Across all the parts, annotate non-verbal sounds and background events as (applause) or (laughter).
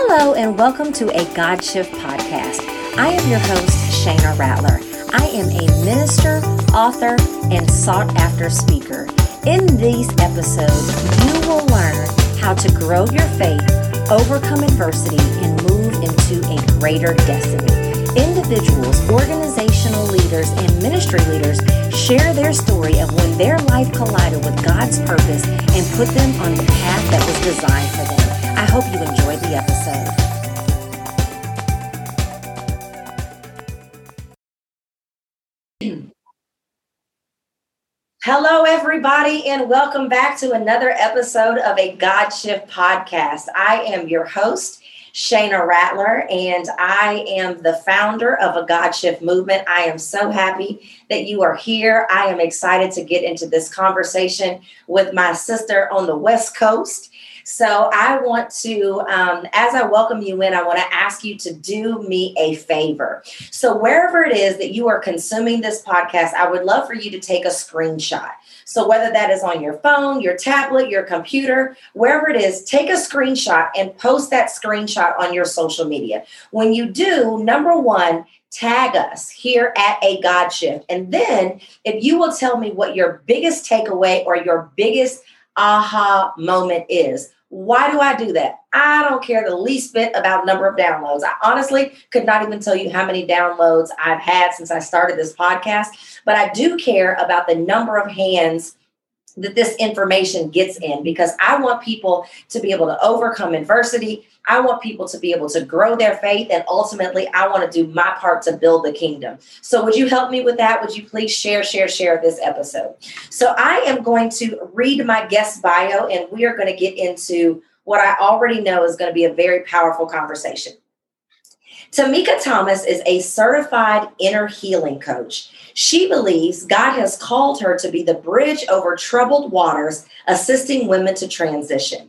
Hello, and welcome to a God Shift podcast. I am your host, Shana Rattler. I am a minister, author, and sought after speaker. In these episodes, you will learn how to grow your faith, overcome adversity, and move into a greater destiny. Individuals, organizational leaders, and ministry leaders share their story of when their life collided with God's purpose and put them on the path that was designed for them. I hope you enjoyed the episode. (clears throat) Hello, everybody, and welcome back to another episode of a God Shift podcast. I am your host, Shana Rattler, and I am the founder of a God Shift movement. I am so happy that you are here. I am excited to get into this conversation with my sister on the West Coast. So I want to, um, as I welcome you in, I want to ask you to do me a favor. So wherever it is that you are consuming this podcast, I would love for you to take a screenshot. So whether that is on your phone, your tablet, your computer, wherever it is, take a screenshot and post that screenshot on your social media. When you do, number one, tag us here at a God Shift. And then if you will tell me what your biggest takeaway or your biggest aha moment is, why do I do that? I don't care the least bit about number of downloads. I honestly could not even tell you how many downloads I've had since I started this podcast, but I do care about the number of hands that this information gets in because I want people to be able to overcome adversity. I want people to be able to grow their faith. And ultimately, I want to do my part to build the kingdom. So, would you help me with that? Would you please share, share, share this episode? So, I am going to read my guest bio and we are going to get into what I already know is going to be a very powerful conversation. Tamika Thomas is a certified inner healing coach. She believes God has called her to be the bridge over troubled waters, assisting women to transition.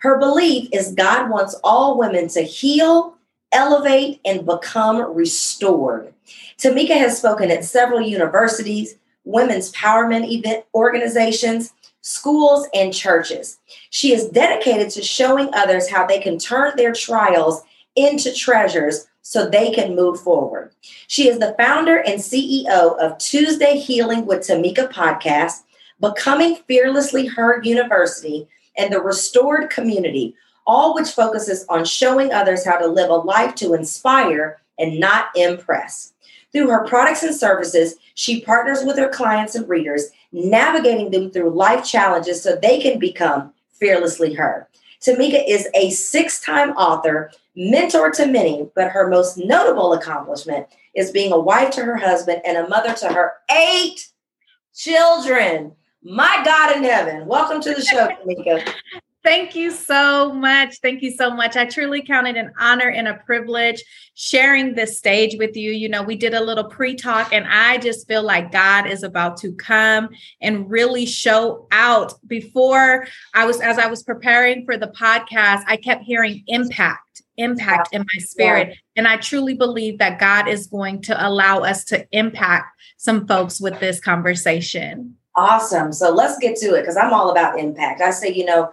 Her belief is God wants all women to heal, elevate, and become restored. Tamika has spoken at several universities, women's empowerment event organizations, schools, and churches. She is dedicated to showing others how they can turn their trials into treasures so they can move forward. She is the founder and CEO of Tuesday Healing with Tamika podcast, Becoming Fearlessly Her University, and the Restored Community, all which focuses on showing others how to live a life to inspire and not impress. Through her products and services, she partners with her clients and readers, navigating them through life challenges so they can become fearlessly her. Tamika is a six time author, mentor to many, but her most notable accomplishment is being a wife to her husband and a mother to her eight children. My God in heaven. Welcome to the show, Tamika. Thank you so much. Thank you so much. I truly count it an honor and a privilege sharing this stage with you. You know, we did a little pre talk, and I just feel like God is about to come and really show out. Before I was, as I was preparing for the podcast, I kept hearing impact, impact in my spirit. And I truly believe that God is going to allow us to impact some folks with this conversation. Awesome. So let's get to it because I'm all about impact. I say, you know,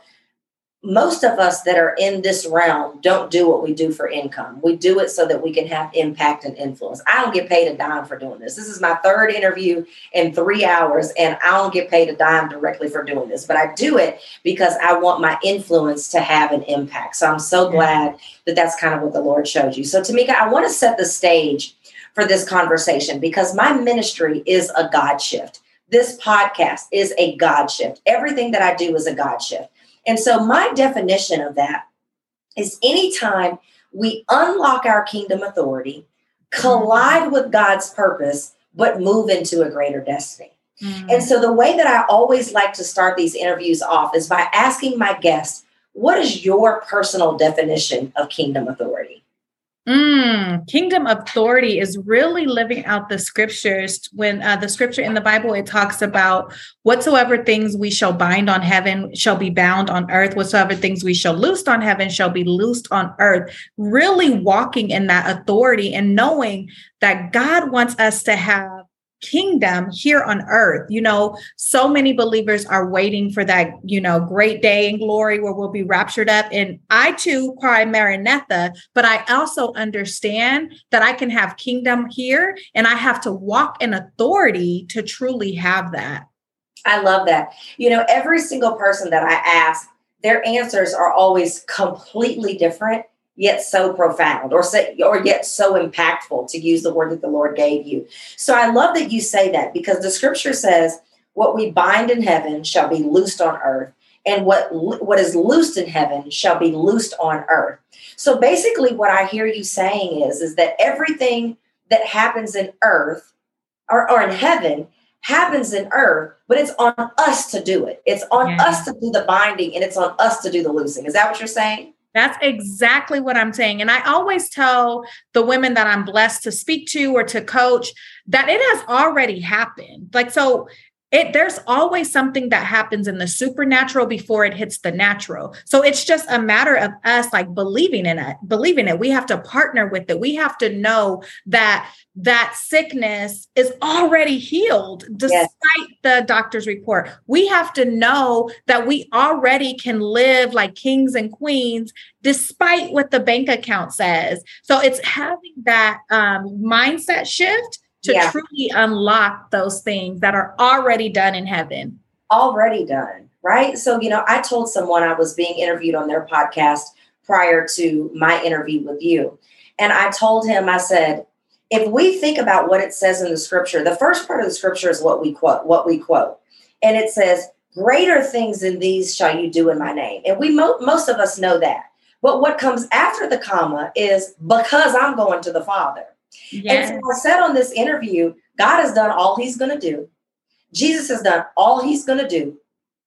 most of us that are in this realm don't do what we do for income. We do it so that we can have impact and influence. I don't get paid a dime for doing this. This is my third interview in three hours, and I don't get paid a dime directly for doing this, but I do it because I want my influence to have an impact. So I'm so glad that that's kind of what the Lord showed you. So, Tamika, I want to set the stage for this conversation because my ministry is a God shift. This podcast is a God shift. Everything that I do is a God shift. And so, my definition of that is anytime we unlock our kingdom authority, collide mm-hmm. with God's purpose, but move into a greater destiny. Mm-hmm. And so, the way that I always like to start these interviews off is by asking my guests, What is your personal definition of kingdom authority? Mm, kingdom authority is really living out the scriptures. When uh, the scripture in the Bible, it talks about whatsoever things we shall bind on heaven shall be bound on earth, whatsoever things we shall loose on heaven shall be loosed on earth. Really walking in that authority and knowing that God wants us to have kingdom here on earth. You know, so many believers are waiting for that, you know, great day in glory where we'll be raptured up. And I too cry Maranatha, but I also understand that I can have kingdom here and I have to walk in authority to truly have that. I love that. You know, every single person that I ask, their answers are always completely different yet so profound or say, or yet so impactful to use the word that the Lord gave you. So I love that you say that because the scripture says what we bind in heaven shall be loosed on earth and what what is loosed in heaven shall be loosed on earth. So basically what I hear you saying is is that everything that happens in earth or, or in heaven happens in earth, but it's on us to do it. It's on yeah. us to do the binding and it's on us to do the loosing. Is that what you're saying? That's exactly what I'm saying. And I always tell the women that I'm blessed to speak to or to coach that it has already happened. Like, so it there's always something that happens in the supernatural before it hits the natural. So it's just a matter of us like believing in it believing it. We have to partner with it. We have to know that that sickness is already healed despite yes. the doctor's report. We have to know that we already can live like kings and queens despite what the bank account says. So it's having that um, mindset shift to yeah. truly unlock those things that are already done in heaven. Already done, right? So, you know, I told someone I was being interviewed on their podcast prior to my interview with you. And I told him, I said, if we think about what it says in the scripture, the first part of the scripture is what we quote, what we quote. And it says, greater things than these shall you do in my name. And we mo- most of us know that. But what comes after the comma is because I'm going to the Father. Yes. And so I said on this interview, God has done all he's going to do. Jesus has done all he's going to do.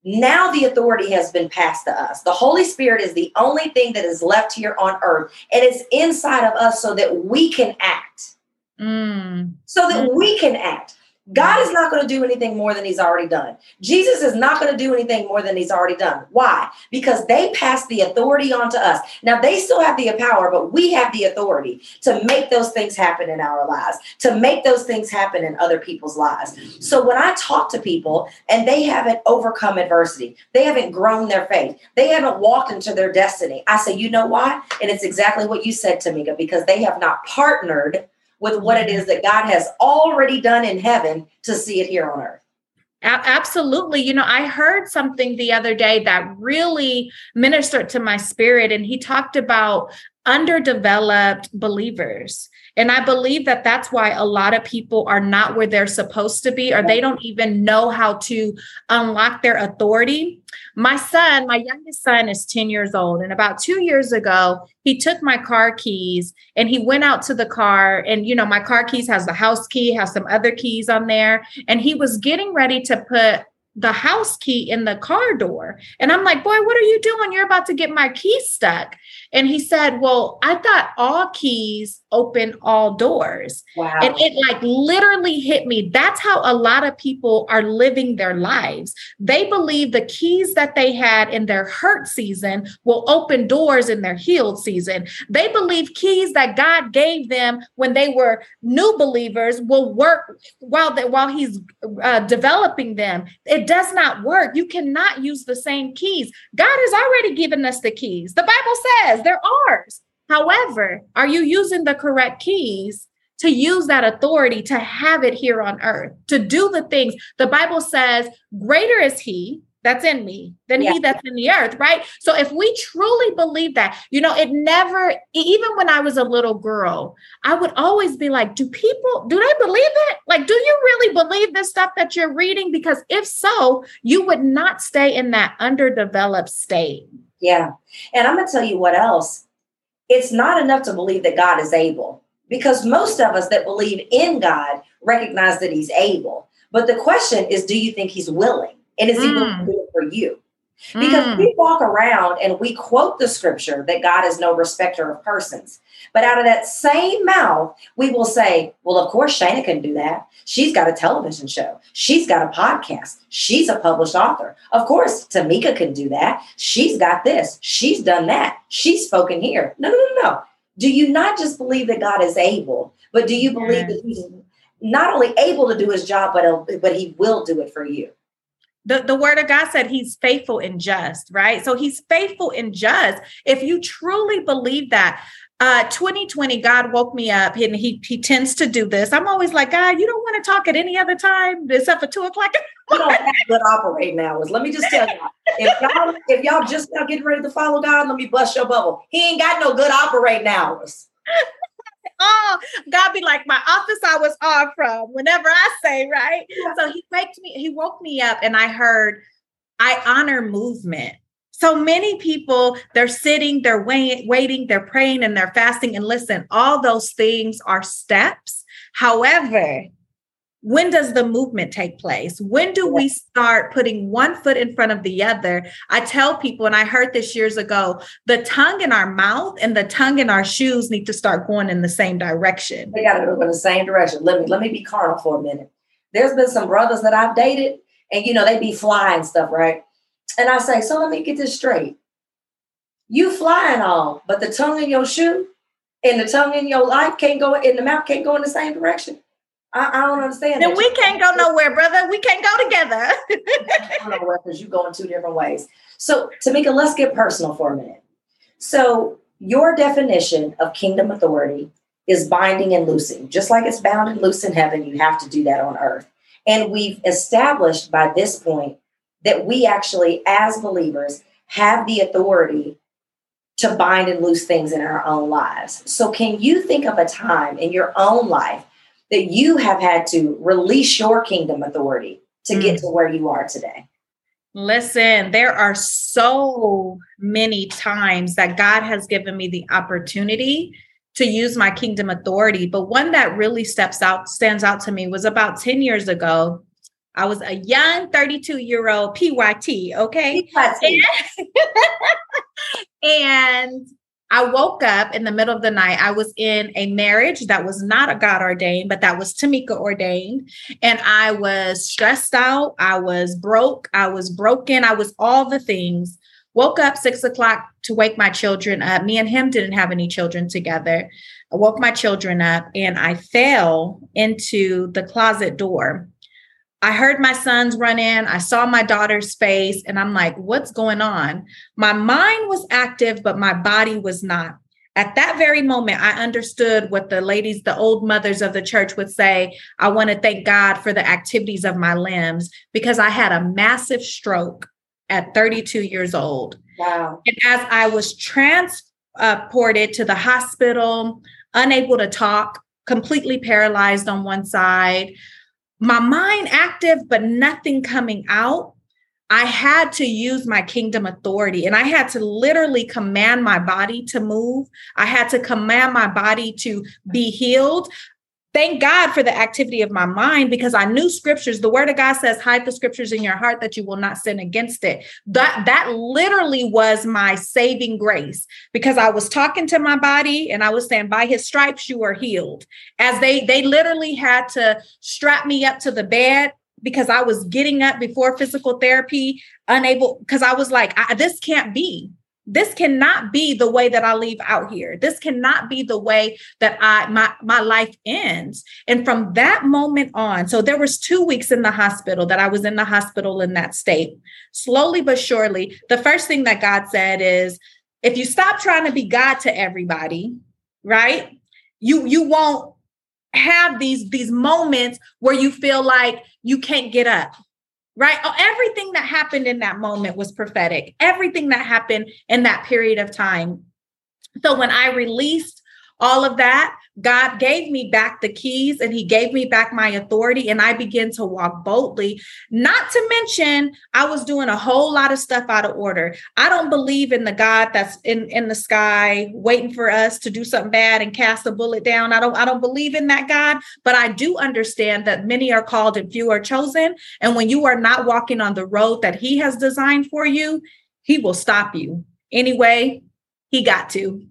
Now the authority has been passed to us. The Holy Spirit is the only thing that is left here on earth, and it's inside of us so that we can act. Mm. So that mm. we can act. God is not going to do anything more than he's already done. Jesus is not going to do anything more than he's already done. Why? Because they passed the authority on to us. Now they still have the power, but we have the authority to make those things happen in our lives, to make those things happen in other people's lives. So when I talk to people and they haven't overcome adversity, they haven't grown their faith, they haven't walked into their destiny, I say, you know why? And it's exactly what you said, Tamika, because they have not partnered with what it mm-hmm. is that God has already done in heaven to see it here on earth. Absolutely. You know, I heard something the other day that really ministered to my spirit, and he talked about underdeveloped believers. And I believe that that's why a lot of people are not where they're supposed to be, or they don't even know how to unlock their authority. My son, my youngest son, is 10 years old. And about two years ago, he took my car keys and he went out to the car. And, you know, my car keys has the house key, has some other keys on there. And he was getting ready to put the house key in the car door. And I'm like, boy, what are you doing? You're about to get my key stuck. And he said, well, I thought all keys open all doors. Wow. And it like literally hit me. That's how a lot of people are living their lives. They believe the keys that they had in their hurt season will open doors in their healed season. They believe keys that God gave them when they were new believers will work while they, while he's uh, developing them. It does not work. You cannot use the same keys. God has already given us the keys. The Bible says they're ours. However, are you using the correct keys to use that authority to have it here on earth, to do the things the Bible says, greater is He that's in me than yeah. he that's in the earth, right? So if we truly believe that, you know, it never, even when I was a little girl, I would always be like, do people, do they believe it? Like, do you really believe this stuff that you're reading? Because if so, you would not stay in that underdeveloped state. Yeah. And I'm going to tell you what else. It's not enough to believe that God is able because most of us that believe in God recognize that he's able. But the question is, do you think he's willing? And is mm. he going to do it for you? Because mm. we walk around and we quote the scripture that God is no respecter of persons. But out of that same mouth, we will say, well, of course, Shana can do that. She's got a television show. She's got a podcast. She's a published author. Of course, Tamika can do that. She's got this. She's done that. She's spoken here. No, no, no, no. Do you not just believe that God is able, but do you believe yeah. that He's not only able to do his job, but but he will do it for you. The, the word of God said he's faithful and just, right? So he's faithful and just. If you truly believe that, uh 2020 god woke me up and he he tends to do this. I'm always like god you don't want to talk at any other time except for two o'clock you don't have good operating hours. Let me just tell you if y'all if y'all just now getting ready to follow god let me bust your bubble. He ain't got no good operating hours oh, God be like, my office hours are from whenever I say, right? Yeah. So he waked me, he woke me up and I heard, I honor movement. So many people, they're sitting, they're wait, waiting, they're praying, and they're fasting. And listen, all those things are steps. However, when does the movement take place? When do we start putting one foot in front of the other? I tell people, and I heard this years ago, the tongue in our mouth and the tongue in our shoes need to start going in the same direction. They got to go in the same direction. Let me let me be carnal for a minute. There's been some brothers that I've dated, and you know they be flying stuff, right? And I say, so let me get this straight. You flying all, but the tongue in your shoe and the tongue in your life can't go in the mouth can't go in the same direction. I, I don't understand. Then we can't go nowhere, brother. We can't go together. (laughs) because you go in two different ways. So, Tamika, let's get personal for a minute. So, your definition of kingdom authority is binding and loosing. Just like it's bound and loose in heaven, you have to do that on earth. And we've established by this point that we actually, as believers, have the authority to bind and loose things in our own lives. So, can you think of a time in your own life that you have had to release your kingdom authority to mm. get to where you are today? Listen, there are so many times that God has given me the opportunity to use my kingdom authority, but one that really steps out stands out to me was about 10 years ago. I was a young 32 year old PYT, okay? PYT. and I woke up in the middle of the night. I was in a marriage that was not a God ordained, but that was Tamika ordained. And I was stressed out. I was broke. I was broken. I was all the things. Woke up six o'clock to wake my children up. Me and him didn't have any children together. I woke my children up and I fell into the closet door I heard my sons run in. I saw my daughter's face, and I'm like, what's going on? My mind was active, but my body was not. At that very moment, I understood what the ladies, the old mothers of the church would say I want to thank God for the activities of my limbs because I had a massive stroke at 32 years old. Wow. And as I was transported to the hospital, unable to talk, completely paralyzed on one side, my mind active, but nothing coming out. I had to use my kingdom authority and I had to literally command my body to move. I had to command my body to be healed thank God for the activity of my mind because I knew scriptures. The word of God says, hide the scriptures in your heart that you will not sin against it. That that literally was my saving grace because I was talking to my body and I was saying, by his stripes, you are healed. As they they literally had to strap me up to the bed because I was getting up before physical therapy, unable because I was like, I, this can't be this cannot be the way that I leave out here. This cannot be the way that I my my life ends. And from that moment on, so there was 2 weeks in the hospital that I was in the hospital in that state. Slowly but surely, the first thing that God said is if you stop trying to be God to everybody, right? You you won't have these these moments where you feel like you can't get up right? Oh, everything that happened in that moment was prophetic. Everything that happened in that period of time. So when I released all of that, God gave me back the keys and he gave me back my authority and I began to walk boldly. Not to mention, I was doing a whole lot of stuff out of order. I don't believe in the God that's in, in the sky waiting for us to do something bad and cast a bullet down. I don't I don't believe in that God, but I do understand that many are called and few are chosen. And when you are not walking on the road that he has designed for you, he will stop you. Anyway, he got to.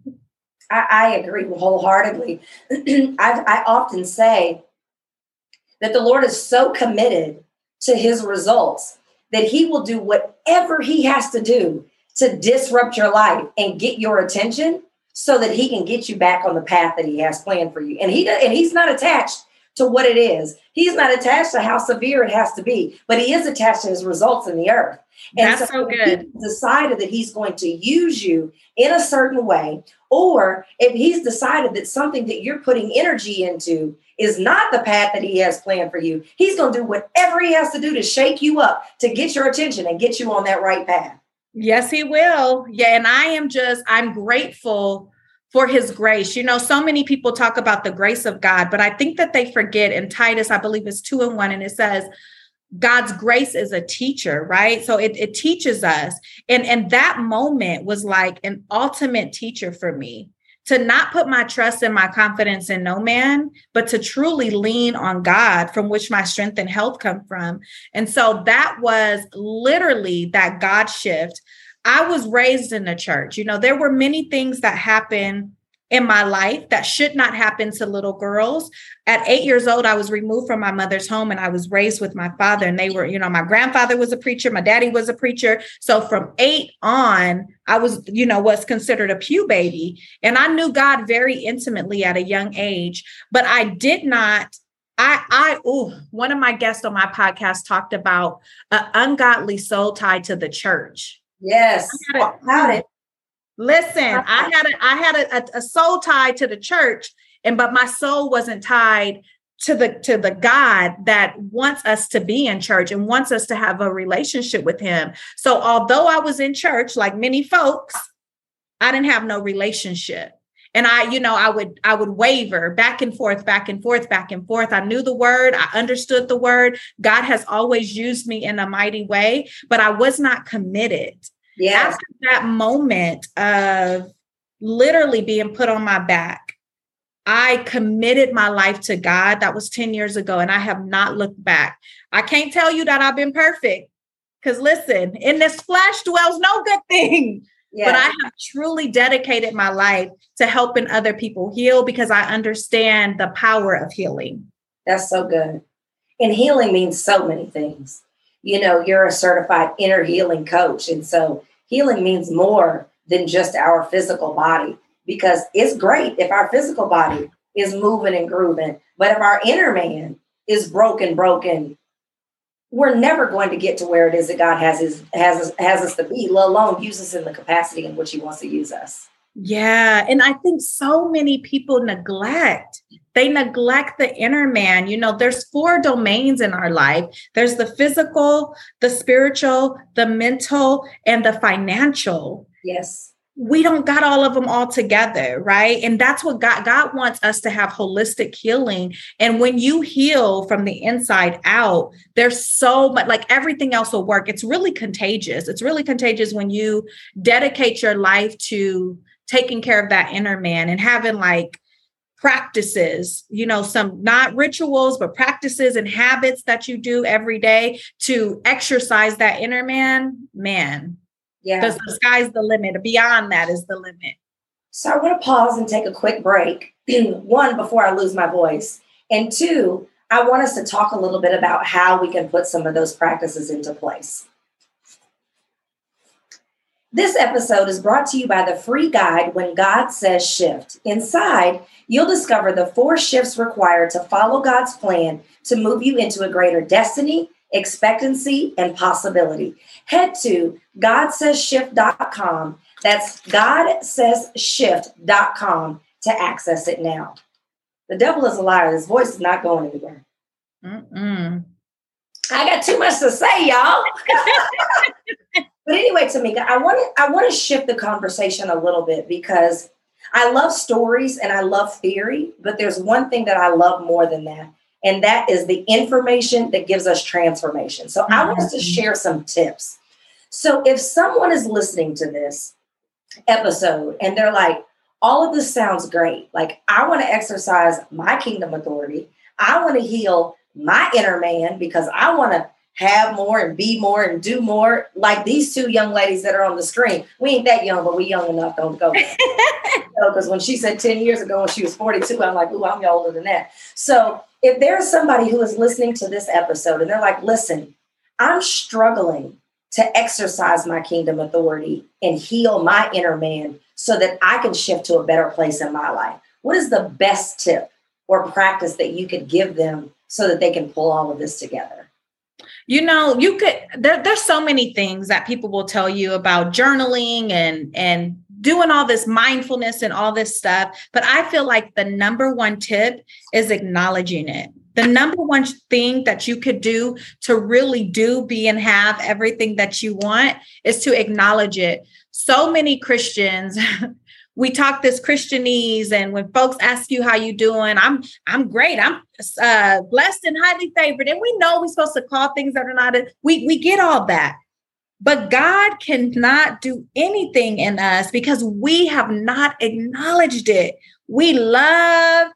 I, I agree wholeheartedly. (clears throat) I, I often say that the Lord is so committed to his results that he will do whatever he has to do to disrupt your life and get your attention so that he can get you back on the path that he has planned for you. And he and he's not attached to what it is. He's not attached to how severe it has to be, but he is attached to his results in the earth. And That's so, so good. decided that he's going to use you in a certain way, or if he's decided that something that you're putting energy into is not the path that he has planned for you, he's going to do whatever he has to do to shake you up, to get your attention and get you on that right path. Yes, he will. Yeah. And I am just, I'm grateful for his grace. You know, so many people talk about the grace of God, but I think that they forget in Titus, I believe it's two and one, and it says, God's grace is a teacher, right? So it, it teaches us. And, and that moment was like an ultimate teacher for me to not put my trust and my confidence in no man, but to truly lean on God from which my strength and health come from. And so that was literally that God shift I was raised in the church. You know, there were many things that happened in my life that should not happen to little girls. At eight years old, I was removed from my mother's home and I was raised with my father. And they were, you know, my grandfather was a preacher, my daddy was a preacher. So from eight on, I was, you know, was considered a pew baby. And I knew God very intimately at a young age, but I did not I, I, oh, one of my guests on my podcast talked about an ungodly soul tied to the church. Yes. About it. Listen, I had a I had a, a, soul tied to the church, and but my soul wasn't tied to the to the God that wants us to be in church and wants us to have a relationship with him. So although I was in church like many folks, I didn't have no relationship. And I, you know, I would I would waver back and forth, back and forth, back and forth. I knew the word, I understood the word. God has always used me in a mighty way, but I was not committed. Yeah. After that moment of literally being put on my back, I committed my life to God. That was 10 years ago, and I have not looked back. I can't tell you that I've been perfect. Because listen, in this flesh dwells no good thing. But I have truly dedicated my life to helping other people heal because I understand the power of healing. That's so good. And healing means so many things. You know, you're a certified inner healing coach. And so healing means more than just our physical body because it's great if our physical body is moving and grooving, but if our inner man is broken, broken, we're never going to get to where it is that God has his has has us to be, let alone use us in the capacity in which He wants to use us. Yeah, and I think so many people neglect. They neglect the inner man. You know, there's four domains in our life. There's the physical, the spiritual, the mental, and the financial. Yes we don't got all of them all together right? And that's what god god wants us to have holistic healing. And when you heal from the inside out there's so much like everything else will work. It's really contagious. It's really contagious when you dedicate your life to taking care of that inner man and having like practices, you know, some not rituals, but practices and habits that you do every day to exercise that inner man, man, yeah. Because the sky's the limit. Beyond that is the limit. So I want to pause and take a quick break. (clears throat) One, before I lose my voice. And two, I want us to talk a little bit about how we can put some of those practices into place. This episode is brought to you by the free guide When God Says Shift. Inside, you'll discover the four shifts required to follow God's plan to move you into a greater destiny expectancy, and possibility. Head to GodSaysShift.com. That's GodSaysShift.com to access it now. The devil is a liar. His voice is not going anywhere. Mm-mm. I got too much to say, y'all. (laughs) but anyway, Tamika, I want to I want to shift the conversation a little bit because I love stories and I love theory, but there's one thing that I love more than that, and that is the information that gives us transformation. So. I want to mm-hmm. share some tips. So if someone is listening to this episode and they're like, all of this sounds great. Like, I want to exercise my kingdom authority. I want to heal my inner man because I want to have more and be more and do more. Like these two young ladies that are on the screen. We ain't that young, but we young enough. Don't go. (laughs) Because when she said 10 years ago when she was 42, I'm like, ooh, I'm older than that. So if there's somebody who is listening to this episode and they're like, listen, I'm struggling to exercise my kingdom authority and heal my inner man so that I can shift to a better place in my life. What is the best tip or practice that you could give them so that they can pull all of this together? You know, you could there, there's so many things that people will tell you about journaling and and doing all this mindfulness and all this stuff, but I feel like the number one tip is acknowledging it. The number one thing that you could do to really do, be, and have everything that you want is to acknowledge it. So many Christians (laughs) we talk this Christianese, and when folks ask you how you doing, I'm I'm great. I'm uh, blessed and highly favored, and we know we're supposed to call things that are not. A, we we get all that, but God cannot do anything in us because we have not acknowledged it. We love.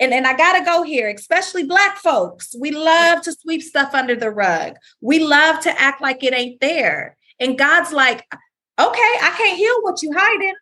And, and I gotta go here, especially black folks. We love to sweep stuff under the rug. We love to act like it ain't there. And God's like, okay, I can't heal what you hiding.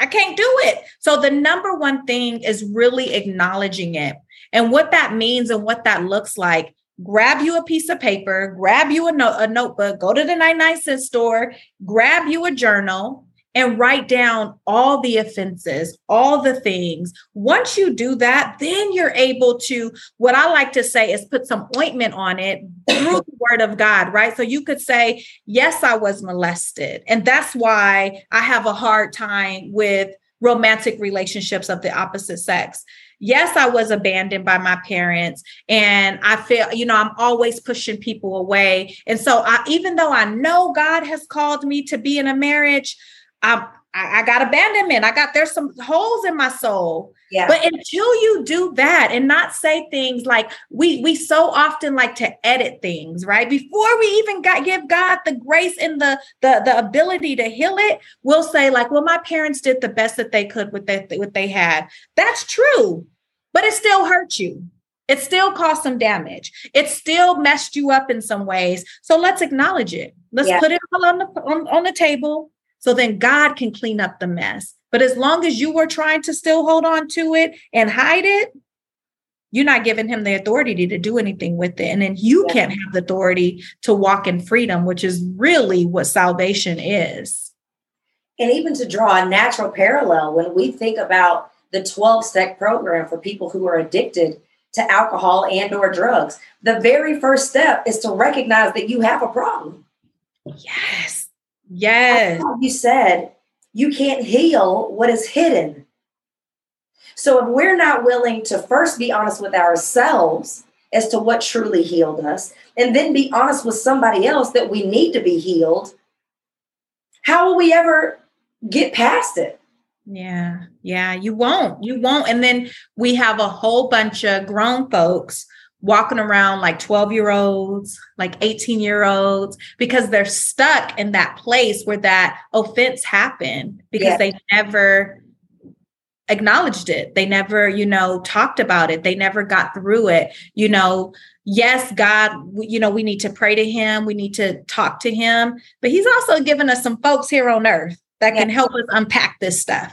I can't do it. So the number one thing is really acknowledging it. And what that means and what that looks like. Grab you a piece of paper, grab you a, no- a notebook, go to the 99 cent store, grab you a journal, and write down all the offenses, all the things. Once you do that, then you're able to, what I like to say is put some ointment on it through the word of God, right? So you could say, Yes, I was molested. And that's why I have a hard time with romantic relationships of the opposite sex. Yes, I was abandoned by my parents and I feel, you know, I'm always pushing people away. And so I even though I know God has called me to be in a marriage, I, I got abandonment. I got there's some holes in my soul. Yeah. But until you do that and not say things like we we so often like to edit things, right? Before we even got give God the grace and the the the ability to heal it, we'll say like, well, my parents did the best that they could with that what they had. That's true, but it still hurt you. It still caused some damage. It still messed you up in some ways. So let's acknowledge it. Let's yeah. put it all on the on, on the table so then God can clean up the mess. But as long as you were trying to still hold on to it and hide it, you're not giving him the authority to do anything with it. And then you yeah. can't have the authority to walk in freedom, which is really what salvation is. And even to draw a natural parallel, when we think about the 12 step program for people who are addicted to alcohol and or drugs, the very first step is to recognize that you have a problem. Yes. Yes. You said you can't heal what is hidden. So if we're not willing to first be honest with ourselves as to what truly healed us, and then be honest with somebody else that we need to be healed, how will we ever get past it? Yeah, yeah, you won't. You won't. And then we have a whole bunch of grown folks walking around like 12 year olds, like 18 year olds, because they're stuck in that place where that offense happened because yeah. they never acknowledged it. They never, you know, talked about it. They never got through it. You know, yes, God, you know, we need to pray to Him, we need to talk to Him, but He's also given us some folks here on earth that yeah. can help us unpack this stuff.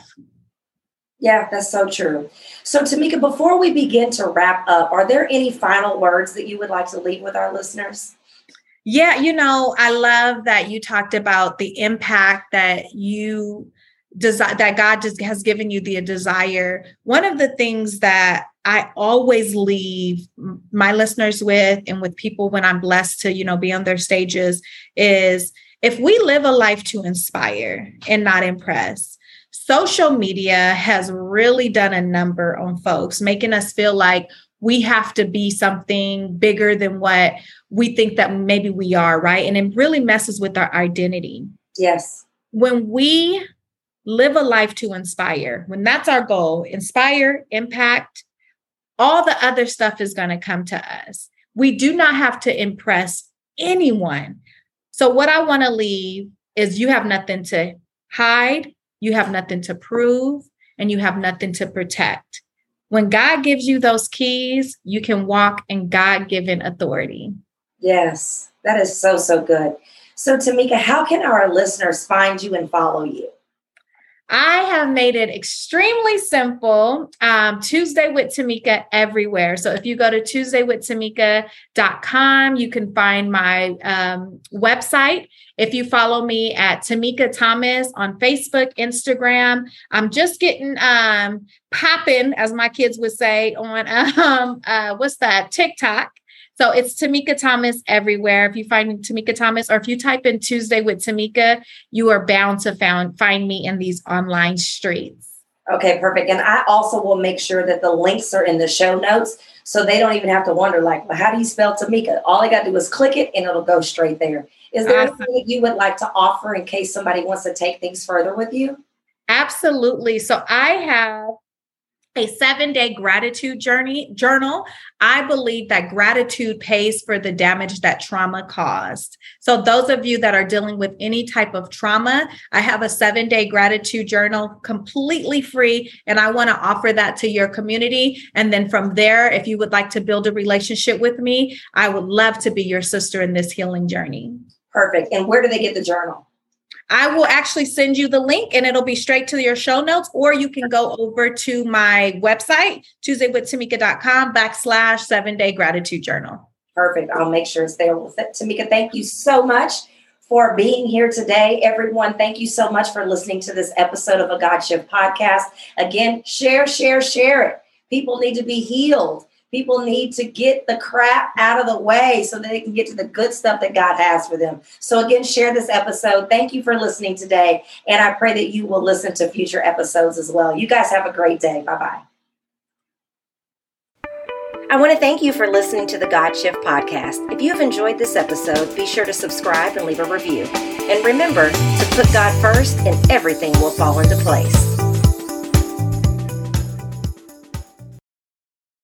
Yeah, that's so true. So, Tamika, before we begin to wrap up, are there any final words that you would like to leave with our listeners? Yeah, you know, I love that you talked about the impact that you desire that God just has given you the desire. One of the things that I always leave my listeners with and with people when I'm blessed to, you know, be on their stages is if we live a life to inspire and not impress, social media has really done a number on folks, making us feel like we have to be something bigger than what we think that maybe we are, right? And it really messes with our identity. Yes. When we live a life to inspire, when that's our goal, inspire, impact, all the other stuff is going to come to us. We do not have to impress anyone. So, what I want to leave is you have nothing to hide, you have nothing to prove and you have nothing to protect. When God gives you those keys, you can walk in God given authority. Yes, that is so, so good. So, Tamika, how can our listeners find you and follow you? I have made it extremely simple. Um, Tuesday with Tamika everywhere. So if you go to TuesdayWithTamika.com, you can find my um, website. If you follow me at Tamika Thomas on Facebook, Instagram, I'm just getting um, popping, as my kids would say, on (laughs) um, uh, what's that, TikTok. So it's Tamika Thomas everywhere. If you find Tamika Thomas, or if you type in Tuesday with Tamika, you are bound to found, find me in these online streets. Okay, perfect. And I also will make sure that the links are in the show notes so they don't even have to wonder, like, well, how do you spell Tamika? All I got to do is click it and it'll go straight there. Is there awesome. anything that you would like to offer in case somebody wants to take things further with you? Absolutely. So I have a seven day gratitude journey journal. I believe that gratitude pays for the damage that trauma caused. So, those of you that are dealing with any type of trauma, I have a seven day gratitude journal completely free. And I want to offer that to your community. And then from there, if you would like to build a relationship with me, I would love to be your sister in this healing journey. Perfect. And where do they get the journal? I will actually send you the link and it'll be straight to your show notes, or you can go over to my website, tuesdaywithtamika.com backslash seven day gratitude journal. Perfect. I'll make sure it's there. Well, Tamika, thank you so much for being here today. Everyone, thank you so much for listening to this episode of a God Shift podcast. Again, share, share, share it. People need to be healed. People need to get the crap out of the way so that they can get to the good stuff that God has for them. So, again, share this episode. Thank you for listening today. And I pray that you will listen to future episodes as well. You guys have a great day. Bye bye. I want to thank you for listening to the God Shift podcast. If you have enjoyed this episode, be sure to subscribe and leave a review. And remember to put God first, and everything will fall into place.